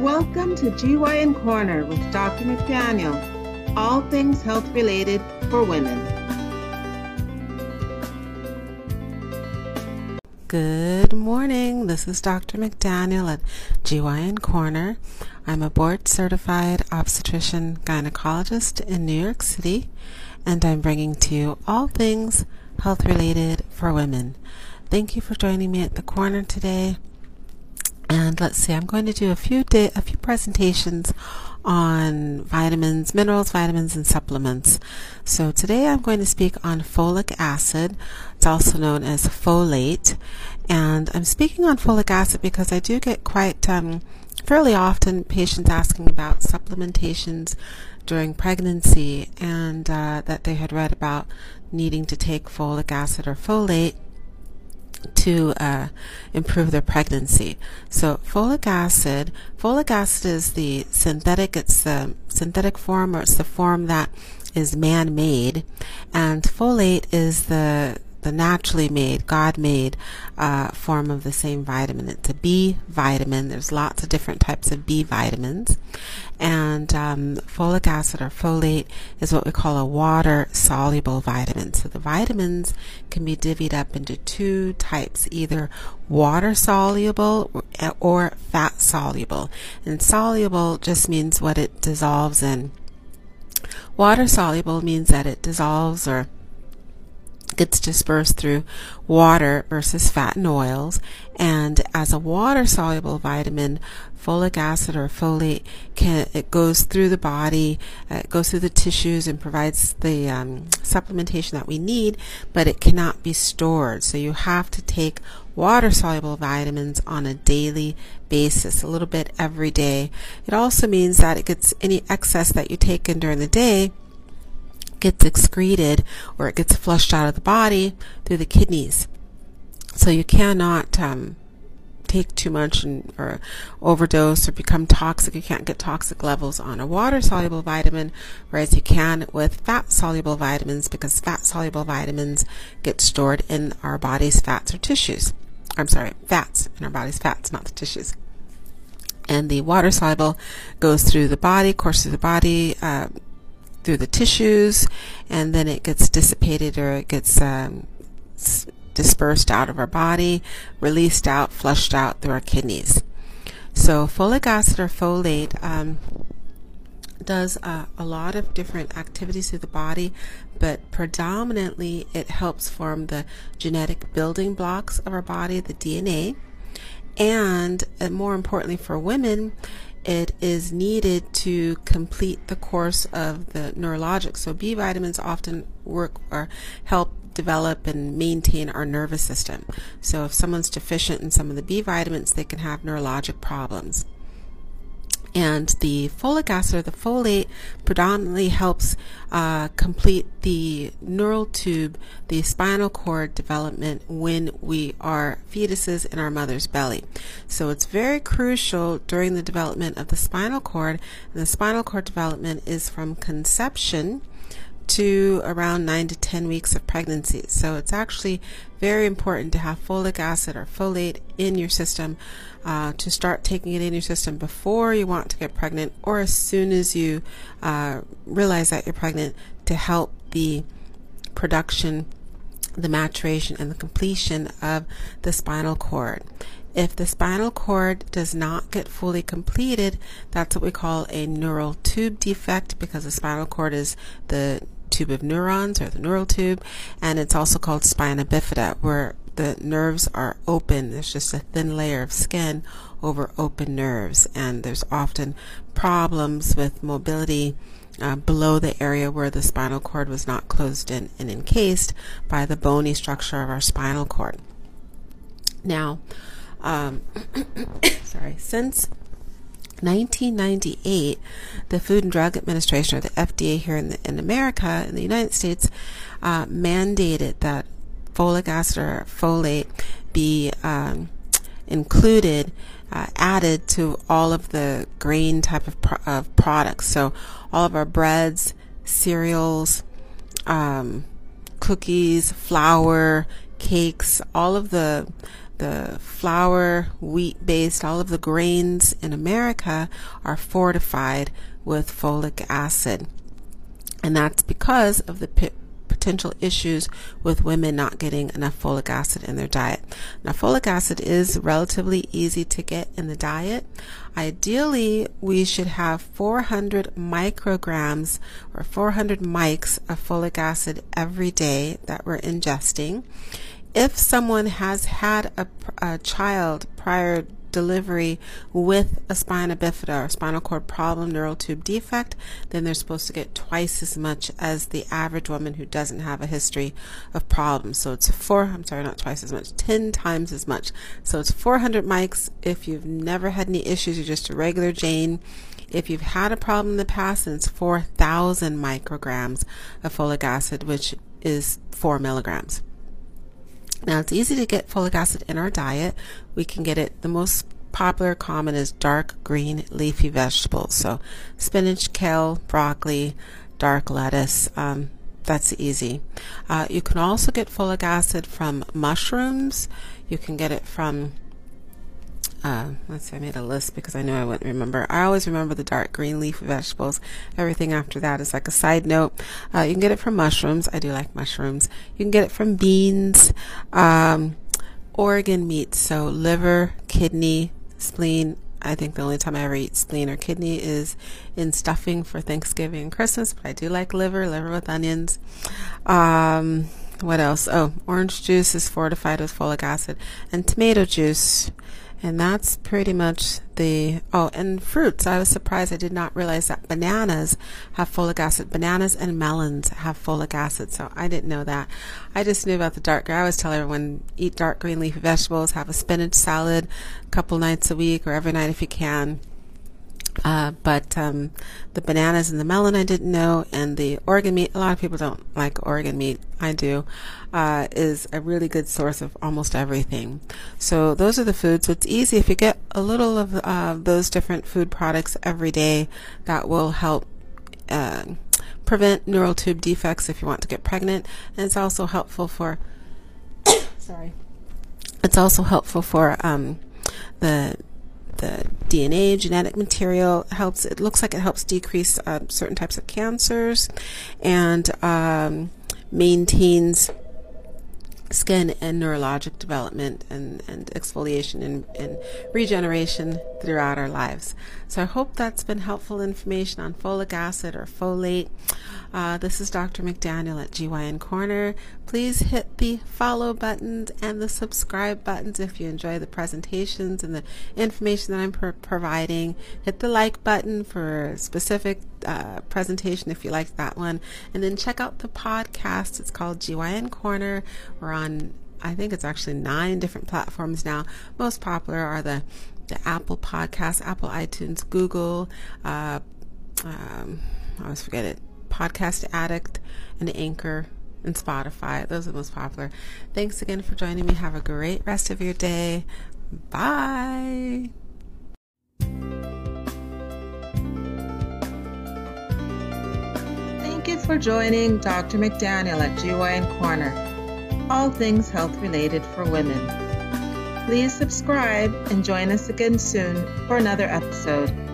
Welcome to GYN Corner with Dr. McDaniel, all things health related for women. Good morning. This is Dr. McDaniel at GYN Corner. I'm a board certified obstetrician gynecologist in New York City, and I'm bringing to you all things health related for women. Thank you for joining me at the corner today. And let's see, I'm going to do a few a few presentations on vitamins, minerals, vitamins, and supplements. So today I'm going to speak on folic acid. It's also known as folate. And I'm speaking on folic acid because I do get quite um, fairly often patients asking about supplementations during pregnancy and uh, that they had read about needing to take folic acid or folate to uh, improve their pregnancy. So folic acid, folic acid is the synthetic. It's the synthetic form, or it's the form that is man-made, and folate is the the naturally made, God made uh, form of the same vitamin. It's a B vitamin. There's lots of different types of B vitamins. And um, folic acid or folate is what we call a water soluble vitamin. So the vitamins can be divvied up into two types either water soluble or, or fat soluble. And soluble just means what it dissolves in. Water soluble means that it dissolves or gets dispersed through water versus fat and oils. And as a water soluble vitamin, folic acid or folate can it goes through the body, uh, it goes through the tissues and provides the um, supplementation that we need, but it cannot be stored. So you have to take water soluble vitamins on a daily basis, a little bit every day. It also means that it gets any excess that you take in during the day gets excreted or it gets flushed out of the body through the kidneys. So you cannot um, take too much and, or overdose or become toxic. You can't get toxic levels on a water soluble vitamin, whereas you can with fat soluble vitamins because fat soluble vitamins get stored in our body's fats or tissues. I'm sorry, fats in our body's fats, not the tissues. And the water soluble goes through the body, course through the body, uh, through the tissues, and then it gets dissipated or it gets um, dispersed out of our body, released out, flushed out through our kidneys. So folic acid or folate um, does uh, a lot of different activities through the body, but predominantly it helps form the genetic building blocks of our body, the DNA. And, and more importantly for women, it is needed to complete the course of the neurologic. So B vitamins often work or help develop and maintain our nervous system. So if someone's deficient in some of the B vitamins, they can have neurologic problems. And the folic acid or the folate predominantly helps uh, complete the neural tube, the spinal cord development when we are fetuses in our mother's belly. So it's very crucial during the development of the spinal cord. And the spinal cord development is from conception to around 9 to 10 weeks of pregnancy. So it's actually very important to have folic acid or folate in your system, uh, to start taking it in your system before you want to get pregnant or as soon as you uh, realize that you're pregnant to help the production, the maturation, and the completion of the spinal cord. If the spinal cord does not get fully completed, that's what we call a neural tube defect because the spinal cord is the tube of neurons or the neural tube, and it's also called spina bifida, where the nerves are open. There's just a thin layer of skin over open nerves, and there's often problems with mobility. Uh, below the area where the spinal cord was not closed in and encased by the bony structure of our spinal cord. Now, um, sorry, since 1998, the Food and Drug Administration, or the FDA here in, the, in America, in the United States, uh, mandated that folic acid or folate be um, included, uh, added to all of the grain type of, pro- of, products. So all of our breads, cereals, um, cookies, flour, cakes, all of the the flour, wheat based, all of the grains in America are fortified with folic acid. And that's because of the potential issues with women not getting enough folic acid in their diet. Now, folic acid is relatively easy to get in the diet. Ideally, we should have 400 micrograms or 400 mics of folic acid every day that we're ingesting. If someone has had a, a child prior delivery with a spina bifida or spinal cord problem, neural tube defect, then they're supposed to get twice as much as the average woman who doesn't have a history of problems. So it's four, I'm sorry, not twice as much, 10 times as much. So it's 400 mics. If you've never had any issues, you're just a regular Jane. If you've had a problem in the past, then it's 4,000 micrograms of folic acid, which is 4 milligrams. Now it's easy to get folic acid in our diet. We can get it, the most popular common is dark green leafy vegetables. So spinach, kale, broccoli, dark lettuce. Um, that's easy. Uh, you can also get folic acid from mushrooms. You can get it from uh, let's see, I made a list because I know I wouldn't remember. I always remember the dark green leaf vegetables. Everything after that is like a side note. Uh, you can get it from mushrooms. I do like mushrooms. You can get it from beans, um, organ meats, so liver, kidney, spleen. I think the only time I ever eat spleen or kidney is in stuffing for Thanksgiving and Christmas, but I do like liver, liver with onions. Um, what else? Oh, orange juice is fortified with folic acid, and tomato juice and that's pretty much the, oh, and fruits. I was surprised. I did not realize that bananas have folic acid. Bananas and melons have folic acid. So I didn't know that. I just knew about the dark green. I always tell everyone eat dark green leafy vegetables, have a spinach salad a couple nights a week or every night if you can. Uh, but um, the bananas and the melon I didn't know, and the organ meat. A lot of people don't like organ meat. I do. Uh, is a really good source of almost everything. So those are the foods. It's easy if you get a little of uh, those different food products every day. That will help. Uh, prevent neural tube defects if you want to get pregnant, and it's also helpful for. sorry. It's also helpful for um, the the DNA genetic material helps. It looks like it helps decrease uh, certain types of cancers, and um, maintains skin and neurologic development and, and exfoliation and, and, regeneration throughout our lives. So I hope that's been helpful information on folic acid or folate. Uh, this is Dr. McDaniel at GYN Corner. Please hit the follow buttons and the subscribe buttons if you enjoy the presentations and the information that I'm pro- providing. Hit the like button for a specific uh, presentation if you like that one. And then check out the podcast. It's called GYN Corner. We're on, I think it's actually nine different platforms now. Most popular are the the Apple Podcast, Apple iTunes, Google, uh, um, I always forget it, Podcast Addict, and Anchor, and Spotify. Those are the most popular. Thanks again for joining me. Have a great rest of your day. Bye. Thank you for joining Dr. McDaniel at GYN Corner. All things health related for women. Please subscribe and join us again soon for another episode.